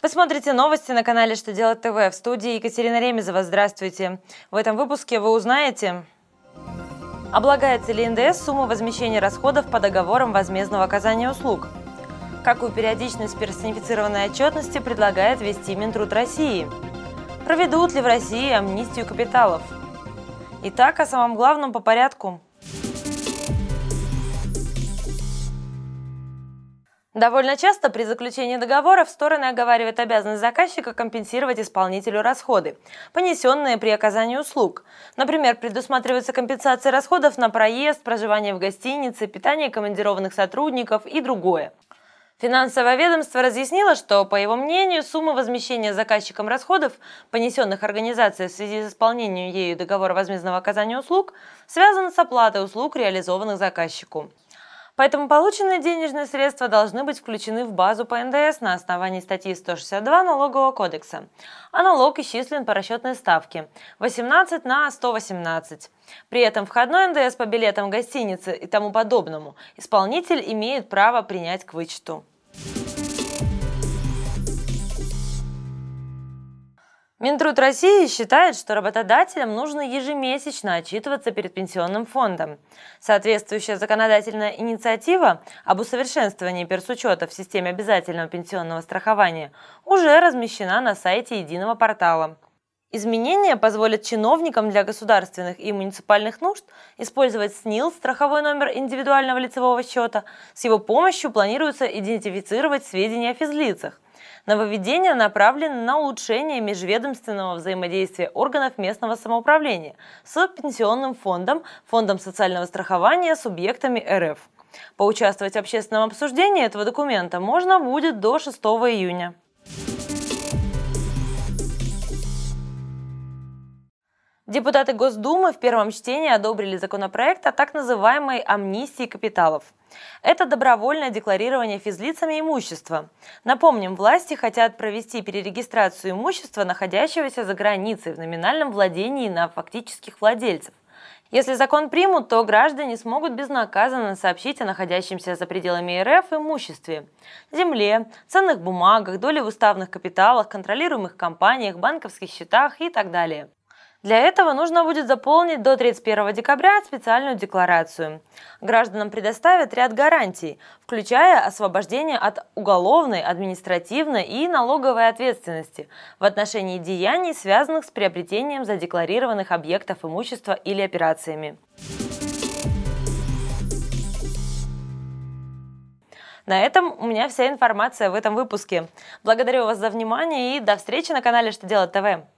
Вы смотрите новости на канале «Что делать ТВ» в студии Екатерина Ремезова. Здравствуйте. В этом выпуске вы узнаете... Облагается ли НДС сумма возмещения расходов по договорам возмездного оказания услуг? Какую периодичность персонифицированной отчетности предлагает вести Минтруд России? Проведут ли в России амнистию капиталов? Итак, о самом главном по порядку – Довольно часто при заключении договоров стороны оговаривают обязанность заказчика компенсировать исполнителю расходы, понесенные при оказании услуг. Например, предусматривается компенсация расходов на проезд, проживание в гостинице, питание командированных сотрудников и другое. Финансовое ведомство разъяснило, что, по его мнению, сумма возмещения заказчиком расходов, понесенных организацией в связи с исполнением ею договора возмездного оказания услуг, связана с оплатой услуг, реализованных заказчику. Поэтому полученные денежные средства должны быть включены в базу по НДС на основании статьи 162 Налогового кодекса. А налог исчислен по расчетной ставке 18 на 118. При этом входной НДС по билетам гостиницы и тому подобному исполнитель имеет право принять к вычету. Минтруд России считает, что работодателям нужно ежемесячно отчитываться перед пенсионным фондом. Соответствующая законодательная инициатива об усовершенствовании персучета в системе обязательного пенсионного страхования уже размещена на сайте единого портала. Изменения позволят чиновникам для государственных и муниципальных нужд использовать СНИЛ, страховой номер индивидуального лицевого счета. С его помощью планируется идентифицировать сведения о физлицах, Нововведения направлены на улучшение межведомственного взаимодействия органов местного самоуправления с Пенсионным фондом, Фондом социального страхования, субъектами РФ. Поучаствовать в общественном обсуждении этого документа можно будет до 6 июня. Депутаты Госдумы в первом чтении одобрили законопроект о так называемой амнистии капиталов. Это добровольное декларирование физлицами имущества. Напомним, власти хотят провести перерегистрацию имущества, находящегося за границей в номинальном владении на фактических владельцев. Если закон примут, то граждане смогут безнаказанно сообщить о находящемся за пределами РФ имуществе – земле, ценных бумагах, доле в уставных капиталах, контролируемых компаниях, банковских счетах и так далее. Для этого нужно будет заполнить до 31 декабря специальную декларацию. Гражданам предоставят ряд гарантий, включая освобождение от уголовной, административной и налоговой ответственности в отношении деяний, связанных с приобретением задекларированных объектов имущества или операциями. На этом у меня вся информация в этом выпуске. Благодарю вас за внимание и до встречи на канале «Что делать ТВ».